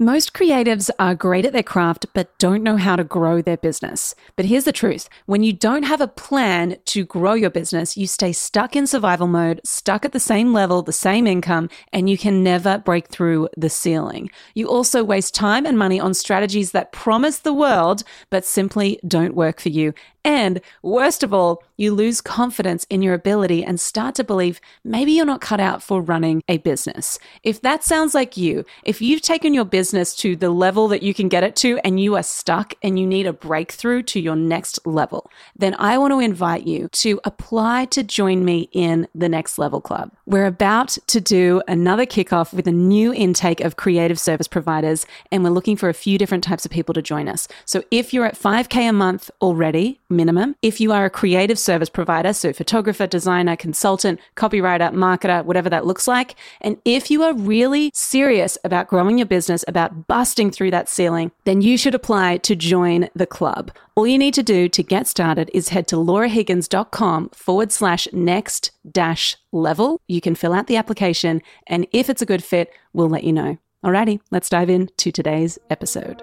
Most creatives are great at their craft, but don't know how to grow their business. But here's the truth when you don't have a plan to grow your business, you stay stuck in survival mode, stuck at the same level, the same income, and you can never break through the ceiling. You also waste time and money on strategies that promise the world, but simply don't work for you. And worst of all, you lose confidence in your ability and start to believe maybe you're not cut out for running a business. If that sounds like you, if you've taken your business to the level that you can get it to and you are stuck and you need a breakthrough to your next level, then I want to invite you to apply to join me in the Next Level Club. We're about to do another kickoff with a new intake of creative service providers, and we're looking for a few different types of people to join us. So if you're at 5K a month already, minimum. If you are a creative service provider, so photographer, designer, consultant, copywriter, marketer, whatever that looks like, and if you are really serious about growing your business, about busting through that ceiling, then you should apply to join the club. All you need to do to get started is head to laurahiggins.com forward slash next dash level. You can fill out the application, and if it's a good fit, we'll let you know. Alrighty, let's dive into today's episode.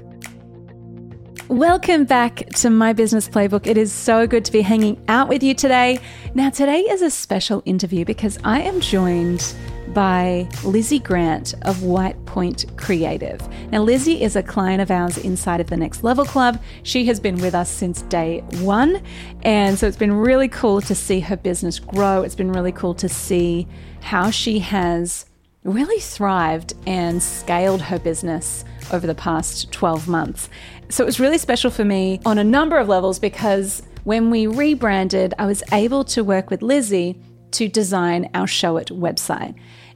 Welcome back to my business playbook. It is so good to be hanging out with you today. Now, today is a special interview because I am joined by Lizzy Grant of White Point Creative. Now, Lizzy is a client of ours inside of the Next Level Club. She has been with us since day one. And so it's been really cool to see her business grow. It's been really cool to see how she has really thrived and scaled her business over the past 12 months. So it was really special for me on a number of levels because when we rebranded, I was able to work with Lizzy to design our Showit website.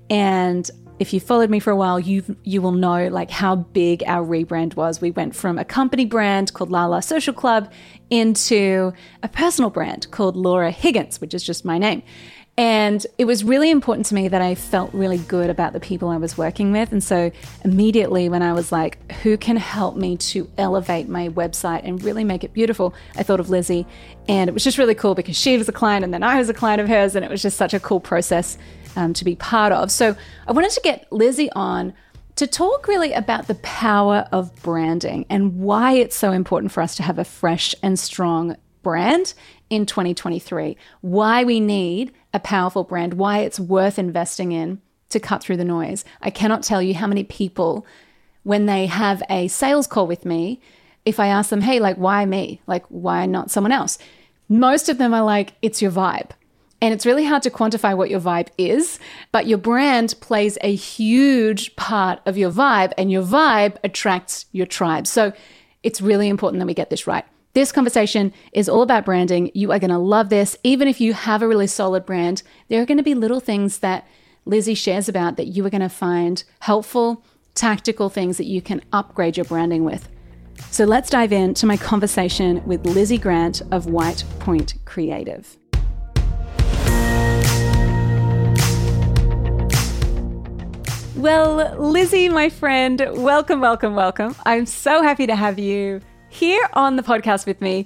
And if you followed me for a while, you you will know like how big our rebrand was. We went from a company brand called Lala Social Club into a personal brand called Laura Higgins, which is just my name. And it was really important to me that I felt really good about the people I was working with. And so immediately when I was like, who can help me to elevate my website and really make it beautiful, I thought of Lizzy. And it was just really cool because she was a client and then I was a client of hers. And it was just such a cool process um, to be part of. So I wanted to get Lizzy on to talk really about the power of branding and why it's so important for us to have a fresh and strong brand in 2023, why we need a powerful brand, why it's worth investing in to cut through the noise. I cannot tell you how many people, when they have a sales call with me, if I ask them, hey, like, why me? Like, why not someone else? Most of them are like, it's your vibe. And it's really hard to quantify what your vibe is, but your brand plays a huge part of your vibe, and your vibe attracts your tribe. So it's really important that we get this right. This conversation is all about branding. You are going to love this. Even if you have a really solid brand, there are going to be little things that Lizzy shares about that you are going to find helpful, tactical things that you can upgrade your branding with. So let's dive into my conversation with Lizzy Grant of White Point Creative. Well, Lizzy, my friend, welcome, welcome, welcome. I'm so happy to have you here on the podcast with me.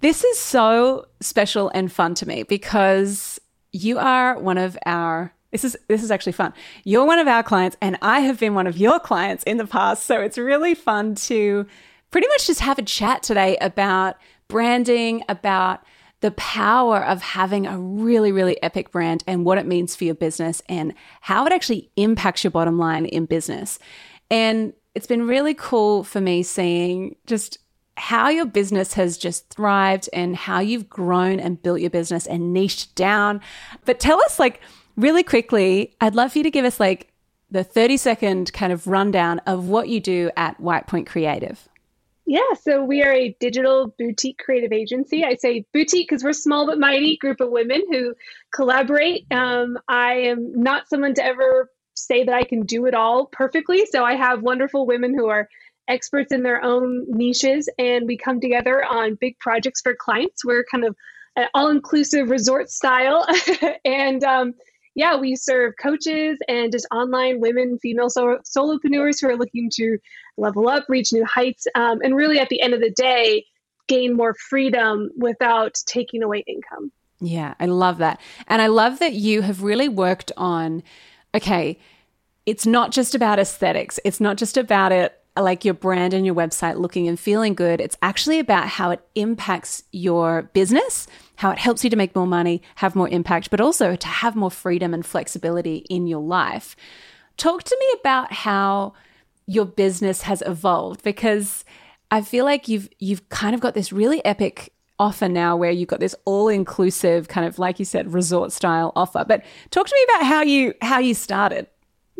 This is so special and fun to me because you are one of our this is this is actually fun. You're one of our clients and I have been one of your clients in the past, so it's really fun to pretty much just have a chat today about branding, about the power of having a really, really epic brand and what it means for your business and how it actually impacts your bottom line in business. And it's been really cool for me seeing just how your business has just thrived and how you've grown and built your business and niched down. But tell us, like, really quickly, I'd love for you to give us, like, the 30 second kind of rundown of what you do at White Point Creative. Yeah, so we are a digital boutique creative agency. I say boutique because we're a small but mighty group of women who collaborate. Um, I am not someone to ever say that I can do it all perfectly. So I have wonderful women who are experts in their own niches, and we come together on big projects for clients. We're kind of an all inclusive resort style. and um, yeah, we serve coaches and just online women, female solo- solopreneurs who are looking to level up, reach new heights, um, and really at the end of the day, gain more freedom without taking away income. Yeah, I love that. And I love that you have really worked on okay, it's not just about aesthetics, it's not just about it Uh, like your brand and your website looking and feeling good. It's actually about how it impacts your business, how it helps you to make more money, have more impact, but also to have more freedom and flexibility in your life. Talk to me about how your business has evolved because I feel like you've you've kind of got this really epic offer now where you've got this all-inclusive kind of like you said resort style offer. But talk to me about how you how you started.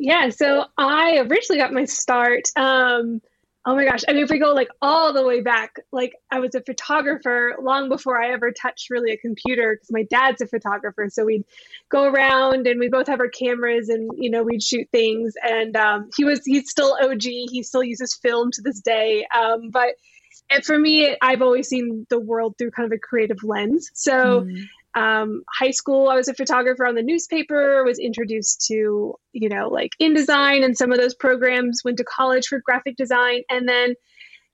Yeah, so I originally got my start um oh my gosh, I mean if we go like all the way back, like I was a photographer long before I ever touched really a computer because my dad's a photographer. So we'd go around and we both have our cameras and you know we'd shoot things and um, he was he's still OG, he still uses film to this day. Um, but and for me, I've always seen the world through kind of a creative lens. So, mm. Um, high school, I was a photographer on the newspaper, was introduced to, you know, like InDesign and some of those programs, went to college for graphic design, and then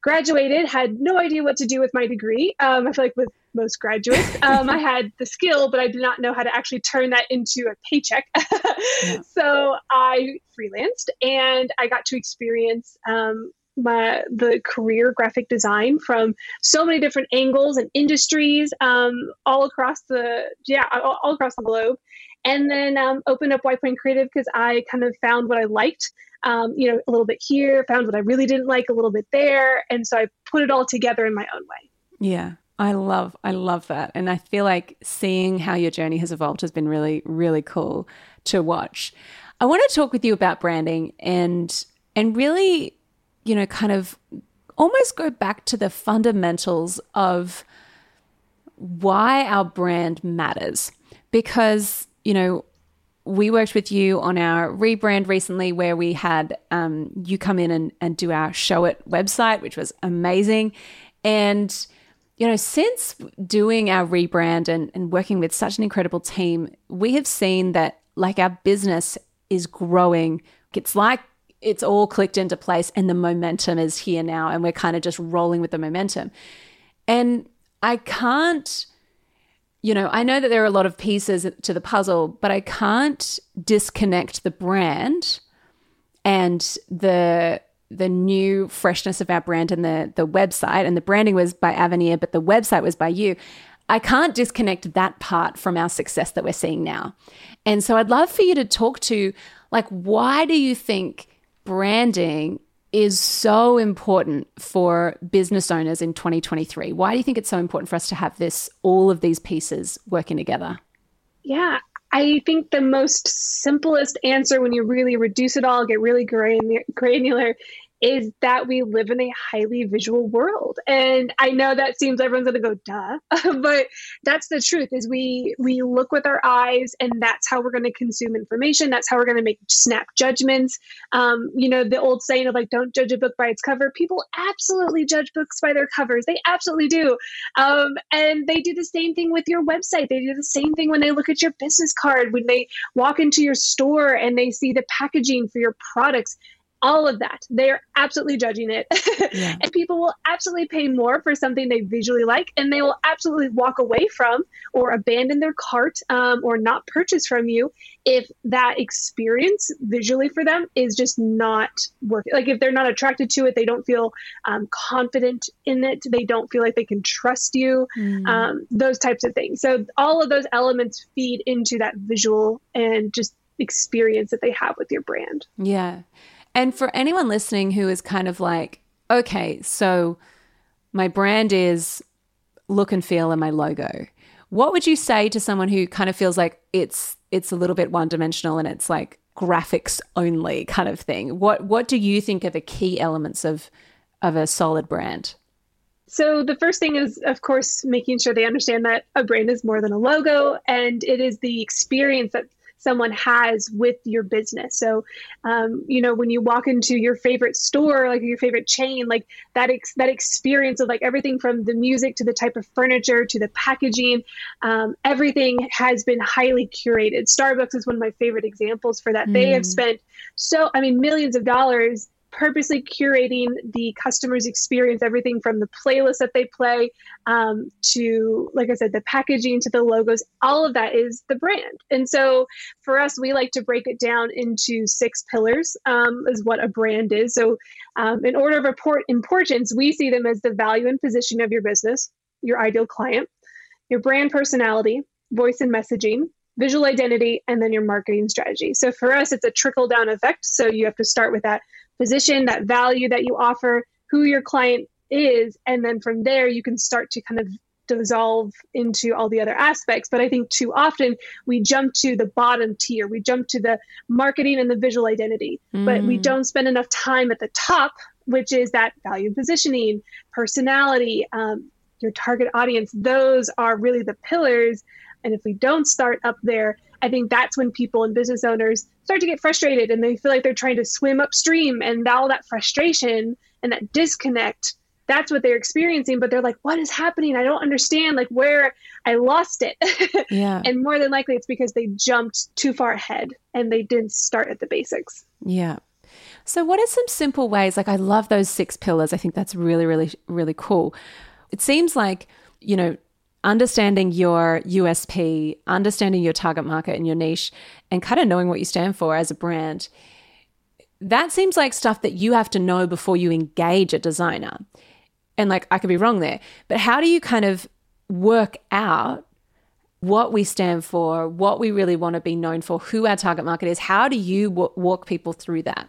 graduated, had no idea what to do with my degree. Um, I feel like with most graduates, um, I had the skill, but I did not know how to actually turn that into a paycheck. yeah. So I freelanced and I got to experience um, my the career graphic design from so many different angles and industries um, all across the yeah all, all across the globe and then um, opened up white point creative because i kind of found what i liked um, you know a little bit here found what i really didn't like a little bit there and so i put it all together in my own way yeah I love, I love that. And I feel like seeing how your journey has evolved has been really, really cool to watch. I want to talk with you about branding and and really you know, kind of almost go back to the fundamentals of why our brand matters. Because, you know, we worked with you on our rebrand recently where we had um, you come in and, and do our Showit website, which was amazing. And, you know, since doing our rebrand and, and working with such an incredible team, we have seen that like our business is growing. It's like it's all clicked into place and the momentum is here now and we're kind of just rolling with the momentum. And I can't you know, I know that there are a lot of pieces to the puzzle, but I can't disconnect the brand and the the new freshness of our brand and the the website and the branding was by Avenir, but the website was by you. I can't disconnect that part from our success that we're seeing now. And so I'd love for you to talk to like why do you think branding is so important for business owners in 2023? Why do you think it's so important for us to have this, all of these pieces working together? Yeah, I think the most simplest answer when you really reduce it all, get really granular, is that we live in a highly visual world. And i know that seems everyone's going to go duh. But that's the truth is we we look with our eyes and that's how we're going to consume information. That's how we're going to make snap judgments. Um, you know the old saying of like don't judge a book by its cover. People absolutely judge books by their covers. They absolutely do. Um, and they do the same thing with your website. They do the same thing when they look at your business card when they walk into your store and they see the packaging for your products all of that. They're absolutely judging it. Yeah. and people will absolutely pay more for something they visually like, and they will absolutely walk away from or abandon their cart um, or not purchase from you if that experience visually for them is just not working. Like if they're not attracted to it, they don't feel um, confident in it, they don't feel like they can trust you, mm. um, those types of things. So all of those elements feed into that visual and just experience that they have with your brand. Yeah. And for anyone listening who is kind of like, okay, so my brand is look and feel and my logo. What would you say to someone who kind of feels like it's it's a little bit one dimensional and it's like graphics only kind of thing? What what do you think are the key elements of of a solid brand? So the first thing is of course making sure they understand that a brand is more than a logo and it is the experience that someone has with your business. So, um, you know, when you walk into your favorite store, like your favorite chain, like that ex- that experience of like everything from the music to the type of furniture to the packaging, um, everything has been highly curated. Starbucks is one of my favorite examples for that. Mm. They have mm. spent so, I mean, millions of dollars purposely curating the customer's experience, everything from the playlist that they play um, to, like I said, the packaging to the logos, all of that is the brand. And so for us, we like to break it down into six pillars, um, is what a brand is. So, um, in order of importance, we see them as the value and position of your business, your ideal client, your brand personality, voice and messaging, visual identity, and then your marketing strategy. So for us, it's a trickle down effect. So you have to start with that position, that value that you offer, who your client is, and then from there you can start to kind of dissolve into all the other aspects. But I think too often we jump to the bottom tier, we jump to the marketing and the visual identity, mm. but we mm. don't spend enough time at the top, which is that value positioning, personality, um, your target audience. Those are really the pillars. And if we don't start up there, I think that's when people and business owners start to get frustrated and they feel like they're trying to swim upstream and all that frustration and that disconnect that's what they're experiencing but they're like what is happening? I don't understand like where i lost it. Yeah. And more than likely it's because they jumped too far ahead and they didn't start at the basics. Yeah. So what are some simple ways like i love those six pillars. I think that's really really really cool. It seems like you know understanding your USP, understanding your target market and your niche, and kind of knowing what you stand for as a brand, that seems like stuff that you have to know before you engage a designer. And like, I could be wrong there, but how do you kind of work out what we stand for, what we really want to be known for, who our target market is? How do you w- walk people through that?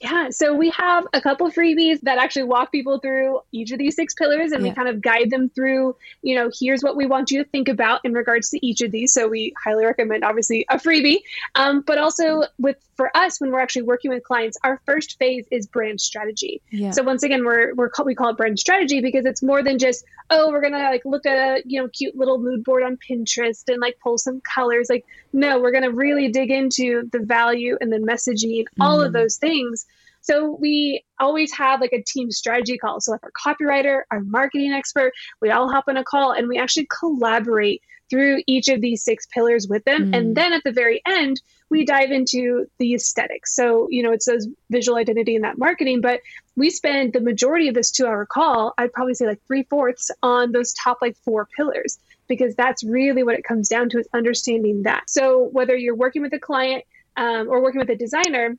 Yeah, so we have a couple freebies that actually walk people through each of these six pillars and yeah. we kind of guide them through, you know, here's what we want you to think about in regards to each of these. So we highly recommend obviously a freebie. Um, but also with for us when we're actually working with clients, our first phase is brand strategy. Yeah. So once again, we're we're we call it brand strategy because it's more than just, oh, we're gonna like look at a you know cute little mood board on Pinterest and like pull some colors. Like, no, we're gonna really dig into the value and the messaging, all mm. of those things so we always have like a team strategy call. So like our copywriter, our marketing expert, we all hop on a call and we actually collaborate through each of these six pillars with them. Mm. And then at the very end, we dive into the aesthetics. So, you know, it says visual identity and that marketing, but we spend the majority of this two hour call, I'd probably say like three fourths on those top like four pillars, because that's really what it comes down to is understanding that. So whether you're working with a client um, or working with a designer,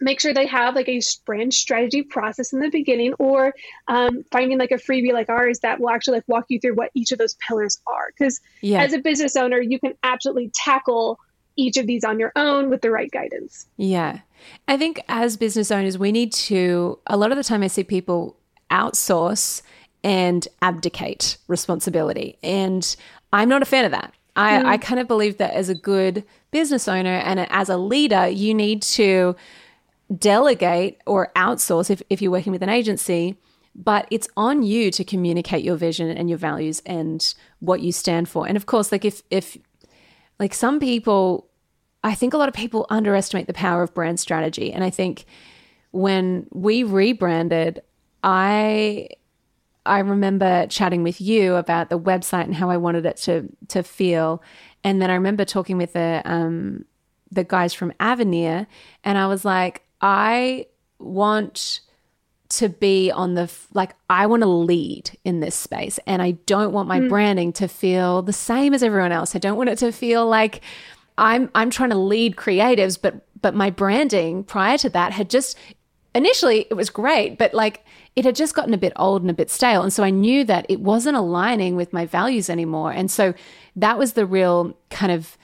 make sure they have like a brand strategy process in the beginning or um, finding like a freebie like ours that will actually like walk you through what each of those pillars are because yeah. as a business owner you can absolutely tackle each of these on your own with the right guidance yeah i think as business owners we need to a lot of the time i see people outsource and abdicate responsibility and i'm not a fan of that I, mm. I kind of believe that as a good business owner and as a leader, you need to delegate or outsource if, if you're working with an agency, but it's on you to communicate your vision and your values and what you stand for. And of course, like if if like some people I think a lot of people underestimate the power of brand strategy. And I think when we rebranded, I I remember chatting with you about the website and how I wanted it to to feel. And then I remember talking with the um, the guys from Avenir, and I was like, I want to be on the like I want to lead in this space and I don't want my mm. branding to feel the same as everyone else. I don't want it to feel like I'm I'm trying to lead creatives but but my branding prior to that had just initially it was great but like it had just gotten a bit old and a bit stale and so I knew that it wasn't aligning with my values anymore and so that was the real kind of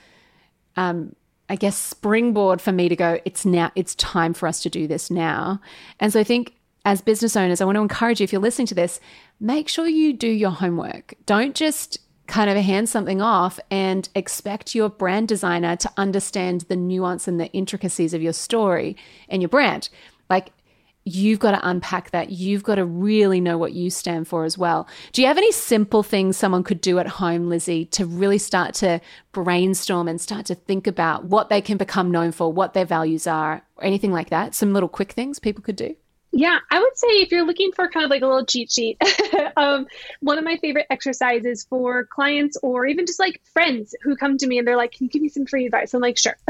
um I guess, springboard for me to go, it's now, it's time for us to do this now. And so I think as business owners, I want to encourage you, if you're listening to this, make sure you do your homework. Don't just kind of hand something off and expect your brand designer to understand the nuance and the intricacies of your story and your brand. Like, you've got to unpack that. You've got to really know what you stand for as well. Do you have any simple things someone could do at home, Lizzy, to really start to brainstorm and start to think about what they can become known for, what their values are, or anything like that? Some little quick things people could do? Yeah, I would say if you're looking for kind of like a little cheat sheet, um, one of my favorite exercises for clients or even just like friends who come to me and they're like, Can you give me some free advice? I'm like, Sure.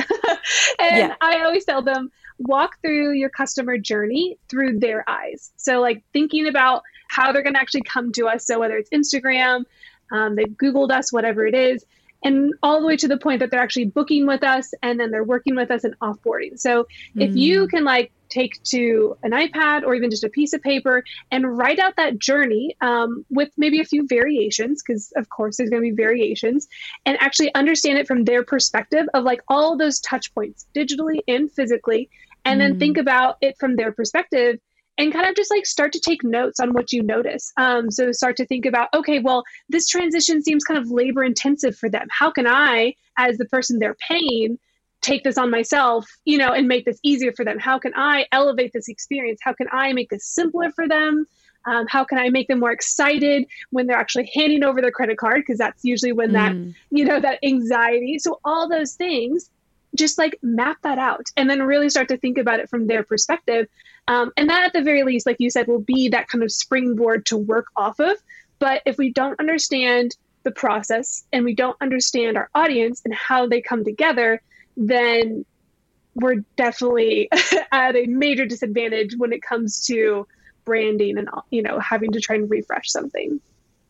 and yeah. I always tell them, walk through your customer journey through their eyes. So, like thinking about how they're going to actually come to us. So, whether it's Instagram, um, they've Googled us, whatever it is, and all the way to the point that they're actually booking with us and then they're working with us and offboarding. So, mm-hmm. if you mm. can like take to an iPad or even just a piece of paper and write out that journey um, with maybe a few variations, because of course there's going to be variations, and actually understand it from their perspective of like all those touch points digitally and physically, and mm. then think about it from their perspective and kind of just like start to take notes on what you notice. Um, so start to think about, okay, well, this transition seems kind of labor intensive for them. How can I, as the person they're paying, take this on myself, you know, and make this easier for them? How can I elevate this experience? How can I make this simpler for them? Um, how can I make them more excited when they're actually handing over their credit card? Because that's usually when that, mm. you know, that anxiety. So all those things, just like map that out and then really start to think about it from their perspective. Um, and that, at the very least, like you said, will be that kind of springboard to work off of. But if we don't understand the process and we don't understand our audience and how they come together, then we're definitely at a major disadvantage when it comes to branding and you know having to try and refresh something.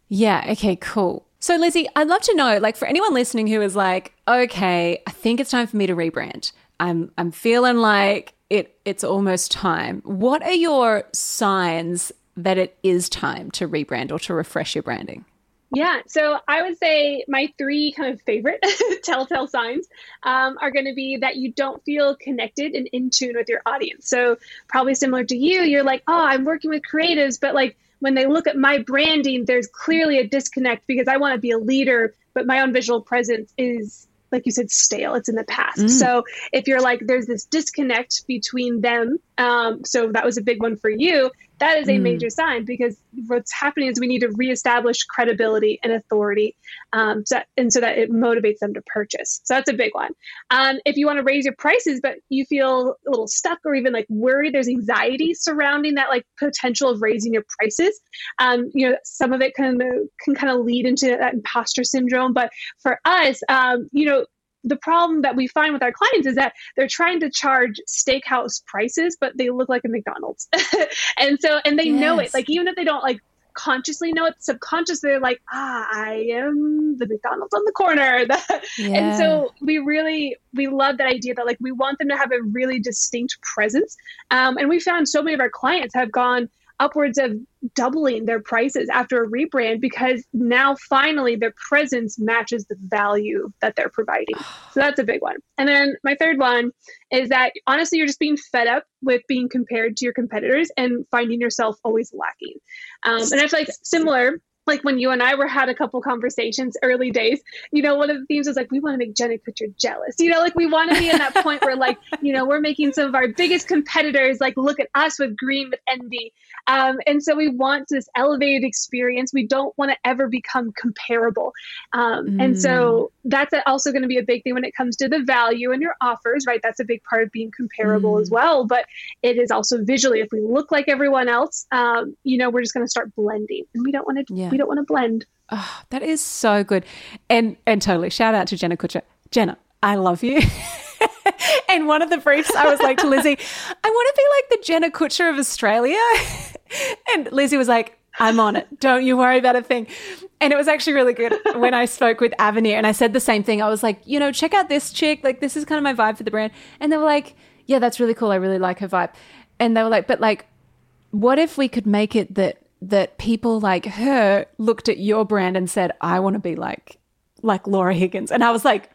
Yeah, okay, cool. So Lizzy, I'd love to know like for anyone listening who is like, okay, I think it's time for me to rebrand. I'm I'm feeling like it it's almost time. What are your signs that it is time to rebrand or to refresh your branding? Yeah, so I would say my three kind of favorite telltale signs um, are going to be that you don't feel connected and in tune with your audience. So, probably similar to you, you're like, oh, I'm working with creatives, but like when they look at my branding, there's clearly a disconnect because I want to be a leader, but my own visual presence is like you said, stale. It's in the past. Mm. So if you're like, there's this disconnect between them. Um, so that was a big one for you. That is a mm. major sign because what's happening is we need to reestablish credibility and authority um, so, and so that it motivates them to purchase. So that's a big one. Um, if you want to raise your prices but you feel a little stuck or even like worried there's anxiety surrounding that like potential of raising your prices um, you know some of it can can kind of lead into that imposter syndrome. But for us um, you know the problem that we find with our clients is that they're trying to charge steakhouse prices, but they look like a McDonald's. and so, and they yes. know it. Like, even if they don't like consciously know it, subconsciously they're like, ah, I am the McDonald's on the corner. yeah. And so we really, we love that idea that like we want them to have a really distinct presence. Um, and we found so many of our clients have gone, upwards of doubling their prices after a rebrand because now finally their presence matches the value that they're providing. So that's a big one. And then my third one is that honestly, you're just being fed up with being compared to your competitors and finding yourself always lacking. Um, and I feel like similar like when you and I were had a couple conversations early days, you know, one of the themes was like, we want to make Jenna Kutcher jealous. You know, like we want to be in that point where like, you know, we're making some of our biggest competitors like look at us with green with envy. Um, and so we want this elevated experience. We don't want to ever become comparable. Um, mm. And so mm. that's also going to be a big thing when it comes to the value and your offers, right? That's a big part of being comparable mm. as well. But it is also visually, if we look like everyone else, um, you know, we're just going to start blending and we don't want to, yeah. Don't want to blend. Oh, that is so good. And, and totally shout out to Jenna Kutcher. Jenna, I love you. and one of the briefs, I was like to Lizzy, I want to be like the Jenna Kutcher of Australia. and Lizzy was like, I'm on it. Don't you worry about a thing. And it was actually really good when I spoke with Avenir and I said the same thing. I was like, you know, check out this chick. Like, this is kind of my vibe for the brand. And they were like, yeah, that's really cool. I really like her vibe. And they were like, but like, what if we could make it that that people like her looked at your brand and said, I want to be like like Laura Higgins. And I was like,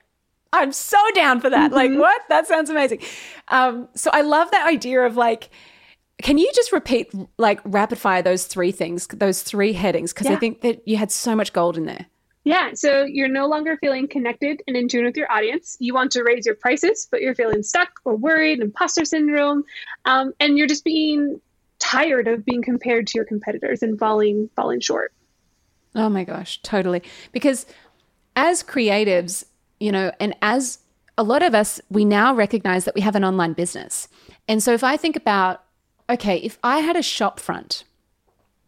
I'm so down for that. Mm-hmm. Like, what? That sounds amazing. Um, so I love that idea of like, can you just repeat, like, rapid fire those three things, those three headings? Because yeah. I think that you had so much gold in there. Yeah. So you're no longer feeling connected and in tune with your audience. You want to raise your prices, but you're feeling stuck or worried, imposter syndrome. Um, and you're just being tired of being compared to your competitors and falling falling short. Oh my gosh, totally. Because as creatives, you know, and as a lot of us, we now recognize that we have an online business. And so if I think about, okay, if I had a shop front,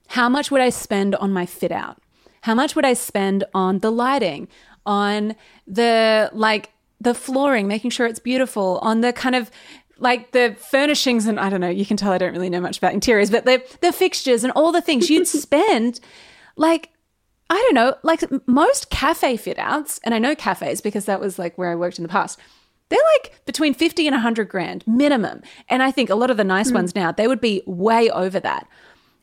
how much would I spend on my fit out? How much would I spend on the lighting, on the like the flooring, making sure it's beautiful, on the kind of like the furnishings and I don't know, you can tell I don't really know much about interiors, but the the fixtures and all the things you'd spend like I don't know, like most cafe fit outs, and I know cafes because that was like where I worked in the past. They're like between 50 and 100 grand minimum. And I think a lot of the nice mm. ones now, they would be way over that.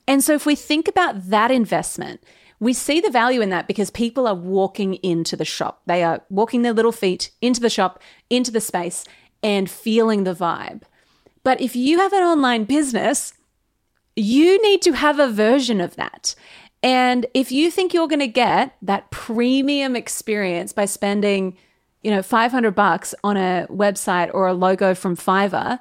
And so if we think about that investment, we see the value in that because people are walking into the shop. They are walking their little feet into the shop, into the space, and feeling the vibe. But if you have an online business, you need to have a version of that. And if you think you're going to get that premium experience by spending, you know, 500 bucks on a website or a logo from Fiverr,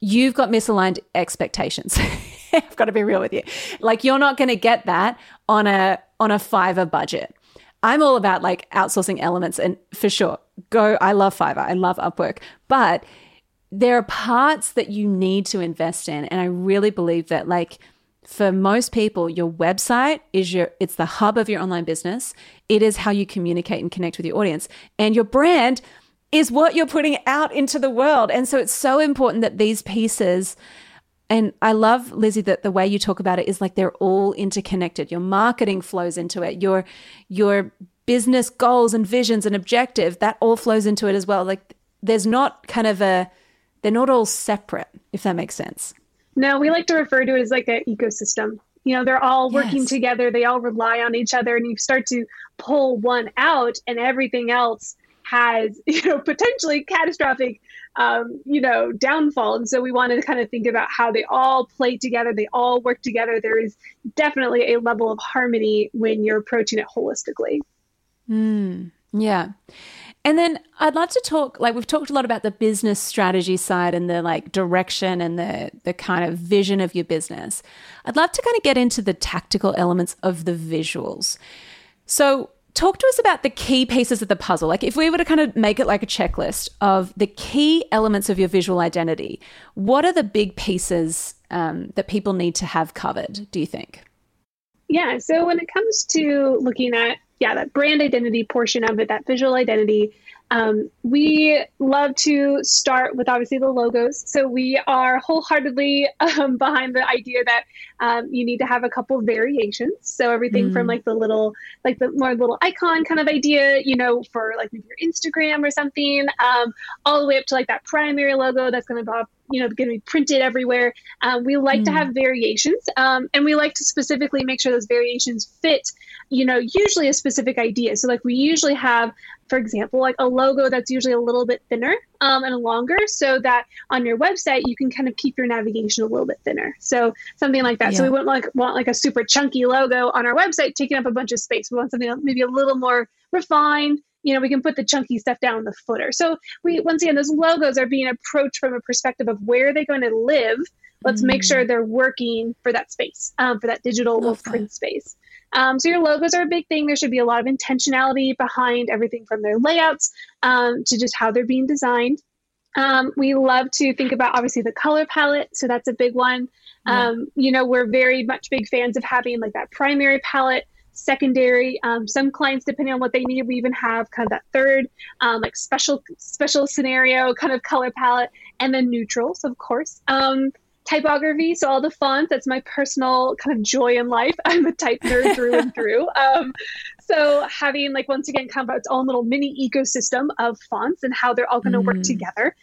you've got misaligned expectations. I've got to be real with you. Like you're not going to get that on a on a Fiverr budget. I'm all about like outsourcing elements and for sure, go I love Fiverr. I love Upwork. But there are parts that you need to invest in and I really believe that like for most people your website is your it's the hub of your online business it is how you communicate and connect with your audience and your brand is what you're putting out into the world and so it's so important that these pieces and I love Lizzy that the way you talk about it is like they're all interconnected. Your marketing flows into it. Your your business goals and visions and objectives that all flows into it as well. Like there's not kind of a they're not all separate if that makes sense. No, we like to refer to it as like an ecosystem. You know, they're all working yes. together, they all rely on each other, and you start to pull one out, and everything else has, you know, potentially catastrophic, um, you know, downfall. And so we wanted to kind of think about how they all play together, they all work together. There is definitely a level of harmony when you're approaching it holistically. Mm, yeah. And then I'd love to talk like we've talked a lot about the business strategy side and the like direction and the the kind of vision of your business. I'd love to kind of get into the tactical elements of the visuals. So, talk to us about the key pieces of the puzzle. Like if we were to kind of make it like a checklist of the key elements of your visual identity, what are the big pieces um, that people need to have covered, do you think? Yeah, so when it comes to looking at yeah, that brand identity portion of it, that visual identity. Um, we love to start with obviously the logos. So we are wholeheartedly um, behind the idea that um, you need to have a couple variations. So everything mm. from like the little, like the more little icon kind of idea, you know, for like maybe your Instagram or something, um, all the way up to like that primary logo that's going to you know going to be printed everywhere um, we like mm. to have variations um, and we like to specifically make sure those variations fit you know usually a specific idea so like we usually have for example like a logo that's usually a little bit thinner um, and longer so that on your website you can kind of keep your navigation a little bit thinner so something like that yeah. so we wouldn't like want like a super chunky logo on our website taking up a bunch of space we want something maybe a little more refined you know, we can put the chunky stuff down in the footer. So we once again, those logos are being approached from a perspective of where they're going to live. Let's mm. make sure they're working for that space, um, for that digital Love or print that. space. Um, so your logos are a big thing. There should be a lot of intentionality behind everything from their layouts um, to just how they're being designed. Um, we love to think about obviously the color palette, so that's a big one. Yeah. Um, you know, we're very much big fans of having like that primary palette secondary. Um, some clients, depending on what they need, we even have kind of that third, um, like special special scenario kind of color palette, and then neutrals, of course. Um, typography, so all the fonts. That's my personal kind of joy in life. I'm a type nerd through and through. Um, so having like once again kind of its own little mini ecosystem of fonts and how they're all going to mm. work together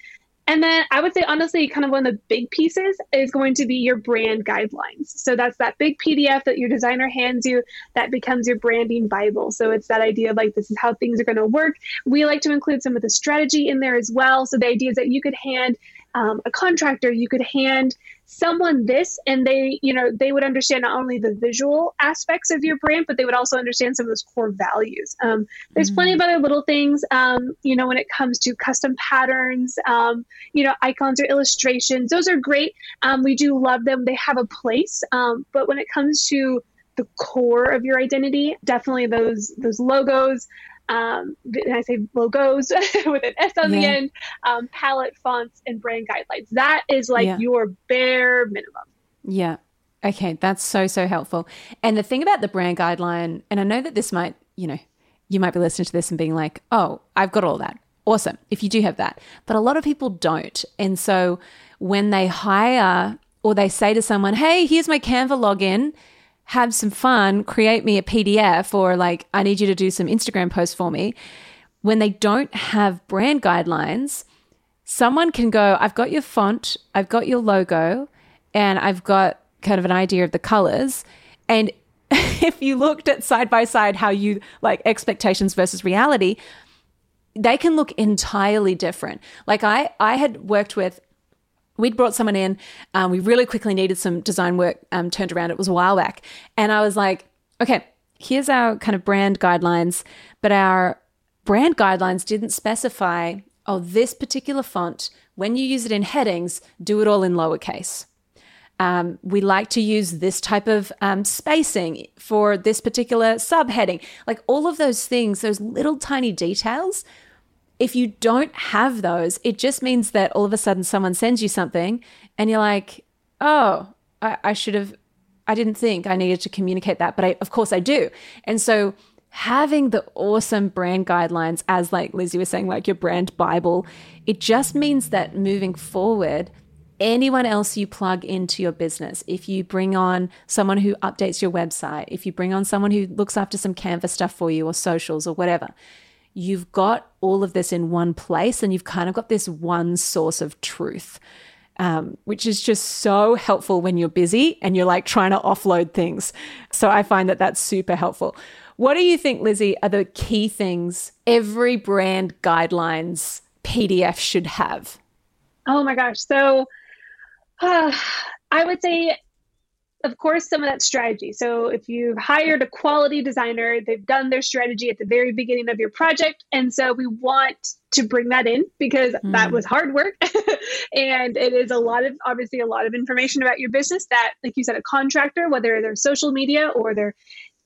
and then I would say, honestly, kind of one of the big pieces is going to be your brand guidelines. So that's that big PDF that your designer hands you that becomes your branding Bible. So it's that idea of like, this is how things are going to work. We like to include some of the strategy in there as well. So the idea is that you could hand um, a contractor, you could hand someone this and they you know they would understand not only the visual aspects of your brand but they would also understand some of those core values. Um, there's mm-hmm. plenty of other little things um, you know when it comes to custom patterns um, you know icons or illustrations. Those are great. Um, we do love them. They have a place. Um, but when it comes to the core of your identity definitely those those logos um, and I say logos with an S on yeah. the end, um, palette fonts, and brand guidelines. That is like yeah. your bare minimum. Yeah. Okay. That's so, so helpful. And the thing about the brand guideline, and I know that this might, you know, you might be listening to this and being like, oh, I've got all that. Awesome. If you do have that. But a lot of people don't. And so when they hire or they say to someone, hey, here's my Canva login, have some fun, create me a PDF, or like, I need you to do some Instagram posts for me. When they don't have brand guidelines, someone can go, I've got your font, I've got your logo, and I've got kind of an idea of the colors. And if you looked at side by side how you like expectations versus reality, they can look entirely different. Like I I had worked with we'd brought someone in. Um, we really quickly needed some design work um, turned around. It was a while back. And I was like, okay, here's our kind of brand guidelines. But our brand guidelines didn't specify, oh, this particular font, when you use it in headings, do it all in lowercase. Um, we like to use this type of um, spacing for this particular subheading. Like all of those things, those little tiny details if you don't have those, it just means that all of a sudden someone sends you something and you're like, oh, I, I should have, I didn't think I needed to communicate that, but I, of course I do. And so having the awesome brand guidelines, as like Lizzy was saying, like your brand Bible, it just means that moving forward, anyone else you plug into your business, if you bring on someone who updates your website, if you bring on someone who looks after some Canva stuff for you or socials or whatever, you've got all of this in one place and you've kind of got this one source of truth. Um, which is just so helpful when you're busy and you're like trying to offload things. So I find that that's super helpful. What do you think, Lizzy, are the key things every brand guidelines PDF should have? Oh my gosh. So uh, I would say of course, some of that strategy. So, if you've hired a quality designer, they've done their strategy at the very beginning of your project. And so, we want to bring that in because mm. that was hard work. and it is a lot of, obviously, a lot of information about your business that, like you said, a contractor, whether they're social media or they're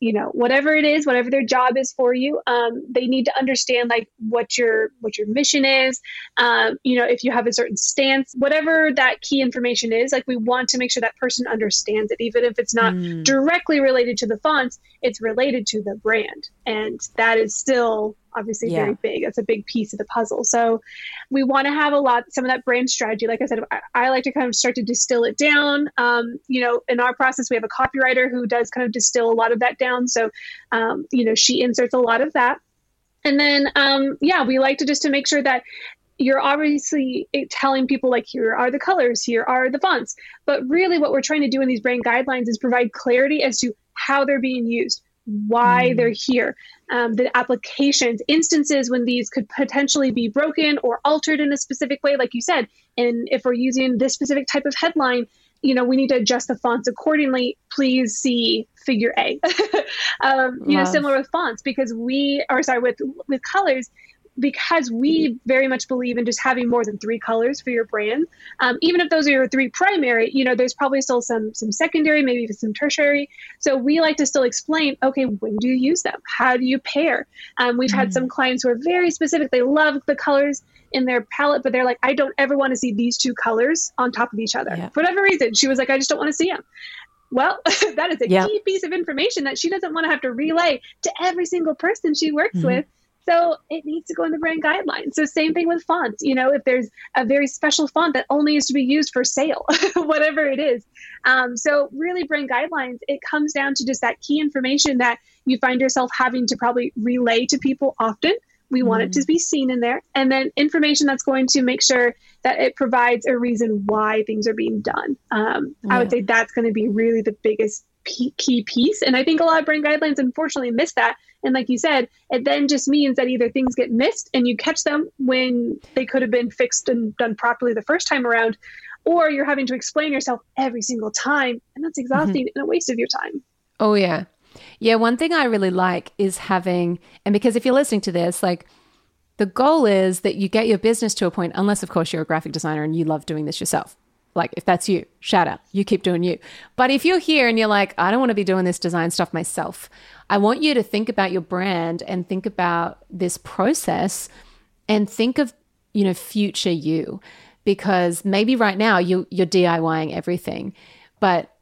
you know whatever it is whatever their job is for you um, they need to understand like what your what your mission is. Um, you know if you have a certain stance whatever that key information is like we want to make sure that person understands it. Even if it's not mm. directly related to the fonts it's related to the brand. And that is still obviously yeah. very big. That's a big piece of the puzzle. So we want to have a lot, some of that brand strategy. Like I said, I, I like to kind of start to distill it down. Um, you know, in our process, we have a copywriter who does kind of distill a lot of that down. So, um, you know, she inserts a lot of that. And then, um, yeah, we like to just to make sure that you're obviously telling people like here are the colors here are the fonts but really what we're trying to do in these brand guidelines is provide clarity as to how they're being used why mm. they're here, um, the applications, instances when these could potentially be broken or altered in a specific way, like you said. And if we're using this specific type of headline, you know, we need to adjust the fonts accordingly. Please see figure A. um, you know, similar with fonts because we, or sorry, with with colors, because we very much believe in just having more than three colors for your brand um, even if those are your three primary you know there's probably still some some secondary maybe even some tertiary so we like to still explain okay when do you use them how do you pair um, we've mm-hmm. had some clients who are very specific they love the colors in their palette but they're like i don't ever want to see these two colors on top of each other yeah. for whatever reason she was like i just don't want to see them well, that is a yep. key piece of information that she doesn't want to have to relay to every single person she works mm-hmm. with so it needs to go in the brand guidelines. So same thing with fonts. You know, if there's a very special font that only is to be used for sale, whatever it is. Um, so really, brand guidelines. It comes down to just that key information that you find yourself having to probably relay to people often. We mm. want it to mm. be seen in there, and then information that's going to make sure that it provides a reason why things are being done. Um, yeah. I would say that's going to be really the biggest key piece. And I think a lot of brand guidelines unfortunately miss that. And like you said, it then just means that either things get missed and you catch them when they could have been fixed and done properly the first time around, or you're having to explain yourself every single time and that's exhausting mm-hmm. and a waste of your time oh yeah yeah one thing i really like is having and because if you're listening to this like the goal is that you get your business to a point unless of course you're a graphic designer and you love doing this yourself like if that's you shout out. You keep doing you. But if you're here and you're like i don't want to be doing this design stuff myself i want you to think about your brand and think about this process and think of you know future you. Because maybe right now you you're DIYing everything, but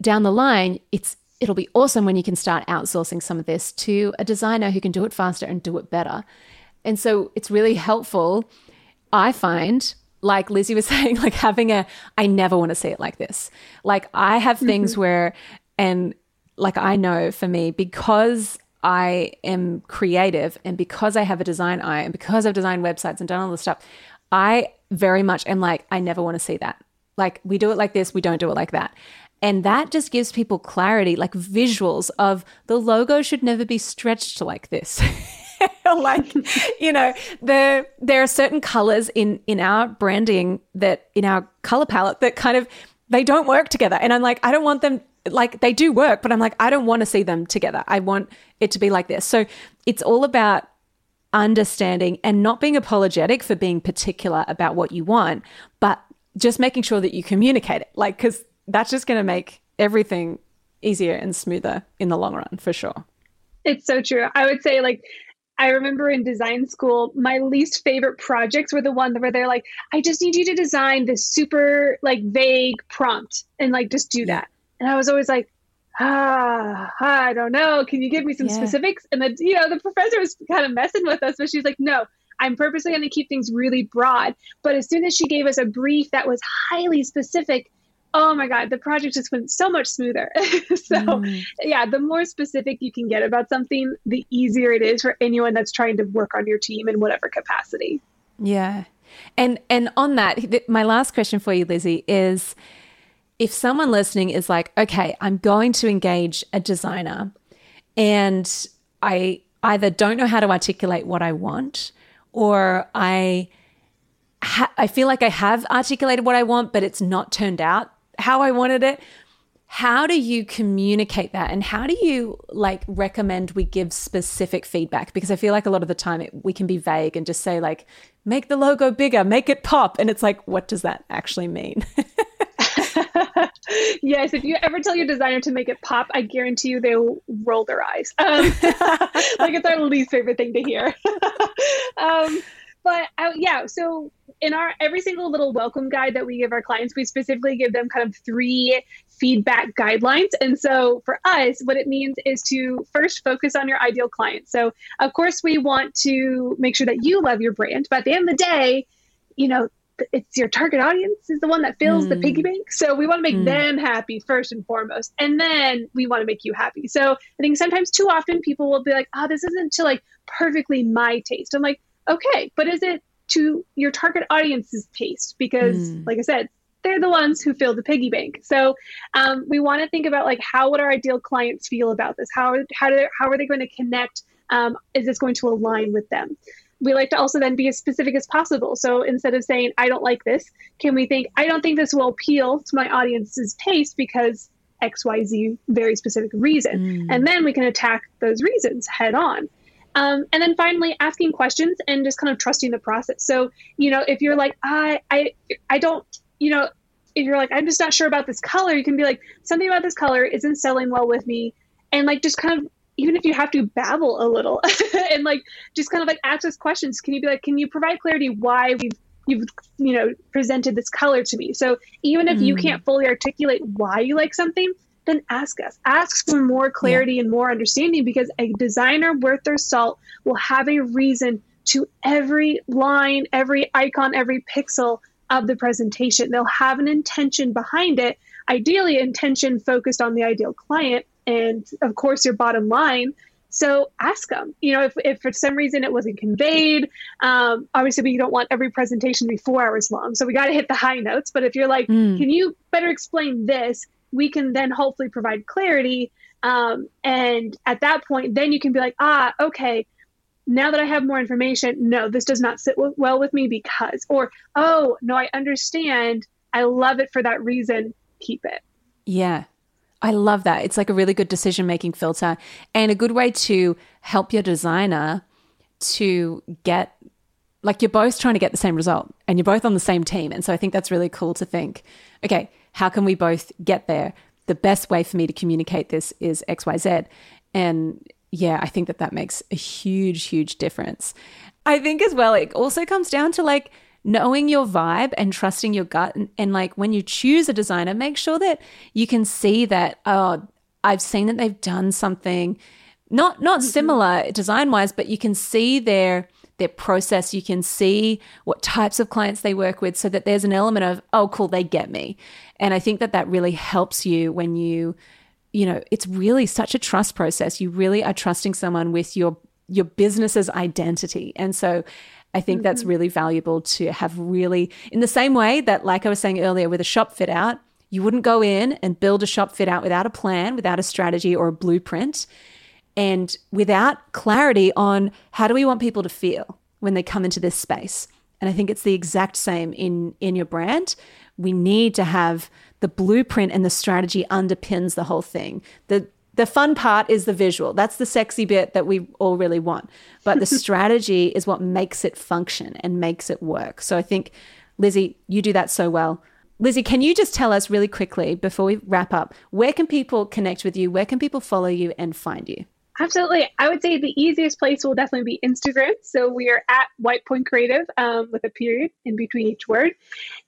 down the line it's it'll be awesome when you can start outsourcing some of this to a designer who can do it faster and do it better. And so it's really helpful I find like Lizzy was saying like having a I never want to see it like this. Like I have things mm-hmm. where and like I know for me because I am creative and because I have a design eye and because I've designed websites and done all this stuff, I very much am like, I never want to see that. Like, we do it like this, we don't do it like that. And that just gives people clarity, like visuals of the logo should never be stretched like this. like you know the there are certain colors in in our branding that in our color palette that kind of they don't work together and i'm like i don't want them like they do work but i'm like i don't want to see them together i want it to be like this so it's all about understanding and not being apologetic for being particular about what you want, but just making sure that you communicate it. Like, because that's just going to make everything easier and smoother in the long run for sure. It's so true. I would say, like, I remember in design school, my least favorite projects were the ones where they're like, I just need you to design this super like vague prompt and like just do that. And I was always like, ah, I don't know. Can you give me some yeah. specifics? And then, you know, the professor was kind of messing with us, but she was like, no, I'm purposely going to keep things really broad. But as soon as she gave us a brief that was highly specific, oh my God, the project just went so much smoother. so, mm. yeah, the more specific you can get about something, the easier it is for anyone that's trying to work on your team in whatever capacity. Yeah. And and on that, my last question for you, Lizzy, is if someone listening is like, okay, I'm going to engage a designer and I either don't know how to articulate what I want or I ha- I feel like I have articulated what I want but it's not turned out how I wanted it. How do you communicate that and how do you like recommend we give specific feedback because I feel like a lot of the time it, we can be vague and just say like make the logo bigger, make it pop and it's like what does that actually mean? yes, if you ever tell your designer to make it pop, I guarantee you they'll roll their eyes. Um, like it's our least favorite thing to hear. um, but uh, yeah, so in our every single little welcome guide that we give our clients, we specifically give them kind of three feedback guidelines. And so for us, what it means is to first focus on your ideal client. So of course, we want to make sure that you love your brand, but at the end of the day, you know, it's your target audience is the one that fills mm. the piggy bank. So we want to make mm. them happy first and foremost, and then we want to make you happy. So I think sometimes too often people will be like, "Oh, this isn't to like perfectly my taste." I'm like, "Okay, but is it to your target audience's taste?" Because, mm. like I said, they're the ones who fill the piggy bank. So um, we want to think about like how would our ideal clients feel about this? How how do how are they going to connect? Um, is this going to align with them? we like to also then be as specific as possible. So instead of saying, I don't like this, can we think, I don't think this will appeal to my audience's taste because XYZ very specific reason. Mm. And then we can attack those reasons head on. Um, and then finally, asking questions and just kind of trusting the process. So, you know, if you're like, I, I, I don't, you know, if you're like, I'm just not sure about this color, you can be like, something about this color isn't selling well with me. And like, just kind of even if you have to babble a little and like just kind of like ask us questions can you be like can you provide clarity why we've you've you know presented this color to me so even if mm. you can't fully articulate why you like something then ask us. Ask for more clarity yeah. and more understanding because a designer worth their salt will have a reason to every line every icon every pixel of the presentation. They'll have an intention behind it ideally intention focused on the ideal client and of course your bottom line. So ask them you know if, if for some reason it wasn't conveyed um, obviously we don't want every presentation to be four hours long. So we got to hit the high notes. But if you're like mm. can you better explain this we can then hopefully provide clarity um, and at that point then you can be like ah okay now that i have more information no this does not sit w- well with me because or oh no i understand I love it for that reason, keep it. Yeah. I love that. It's like a really good decision making filter and a good way to help your designer to get like you're both trying to get the same result and you're both on the same team. And so I think that's really cool to think, okay, how can we both get there? The best way for me to communicate this is XYZ. And yeah, I think that that makes a huge, huge difference. I think as well, it also comes down to like knowing your vibe and trusting your gut. And, and like when you choose a designer, make sure that you can see that, oh, I've seen that they've done something not not mm-hmm. similar design wise, but you can see their their process. You can see what types of clients they work with, so that there's an element of oh, cool, they get me. And I think that that really helps you when you, you know, it's really such a trust process. You really are trusting someone with your your business's identity, and so I think mm-hmm. that's really valuable to have really, in the same way that, like I was saying earlier, with a shop fit out, you wouldn't go in and build a shop fit out without a plan, without a strategy or a blueprint, and without clarity on how do we want people to feel when they come into this space. And I think it's the exact same in in your brand. We need to have the blueprint and the strategy underpins the whole thing. The the fun part is the visual. That's the sexy bit that we all really want. But the strategy is what makes it function and makes it work. So I think, Lizzy, you do that so well. Lizzy, can you just tell us really quickly before we wrap up, where can people connect with you? Where can people follow you and find you? Absolutely. I would say the easiest place will definitely be Instagram. So we are at White Point Creative um, with a period in between each word.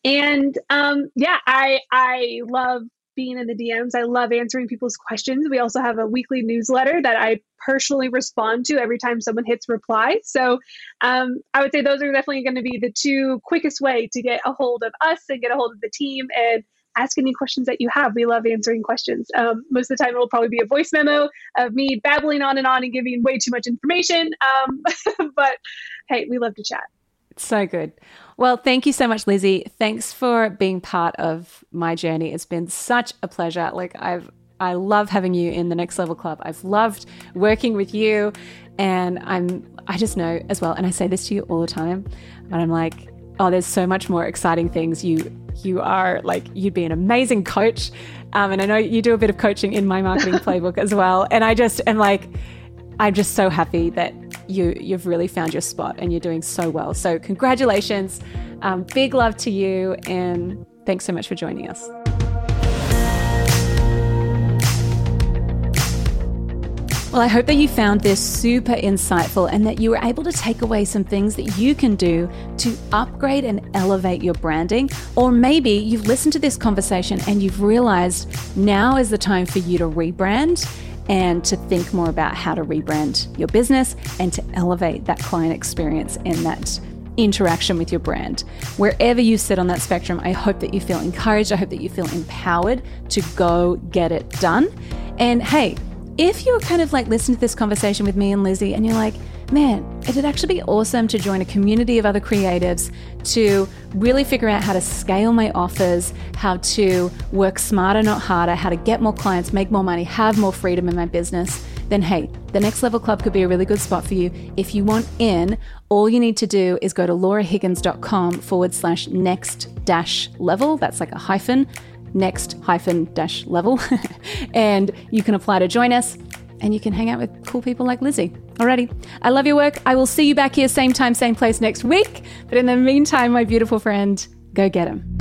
And um, yeah, I I love being in the DMs. I love answering people's questions. We also have a weekly newsletter that I personally respond to every time someone hits reply. So um, I would say those are definitely going to be the two quickest way to get a hold of us and get a hold of the team and ask any questions that you have. We love answering questions. Um, most of the time, it will probably be a voice memo of me babbling on and on and giving way too much information. Um, but hey, we love to chat. So good. Well, thank you so much, Lizzy. Thanks for being part of my journey. It's been such a pleasure. Like I've I love having you in the Next Level Club. I've loved working with you and I'm I just know as well and I say this to you all the time, but I'm like, oh, there's so much more exciting things. You you are like you'd be an amazing coach. Um, and I know you do a bit of coaching in my marketing playbook as well. And I just am like I'm just so happy that you you've really found your spot and you're doing so well. So congratulations, um, big love to you, and thanks so much for joining us. Well, I hope that you found this super insightful and that you were able to take away some things that you can do to upgrade and elevate your branding. Or maybe you've listened to this conversation and you've realized now is the time for you to rebrand and to think more about how to rebrand your business and to elevate that client experience and that interaction with your brand. Wherever you sit on that spectrum, I hope that you feel encouraged. I hope that you feel empowered to go get it done. And hey, if you're kind of like listening to this conversation with me and Lizzy and you're like, man, it'd actually be awesome to join a community of other creatives to really figure out how to scale my offers, how to work smarter, not harder, how to get more clients, make more money, have more freedom in my business, then hey, the Next Level Club could be a really good spot for you. If you want in, all you need to do is go to laurahiggins.com forward slash next dash level. That's like a hyphen, next hyphen dash level. and you can apply to join us and you can hang out with cool people like Lizzy. Alrighty, I love your work. I will see you back here, same time, same place next week. But in the meantime, my beautiful friend, go get him.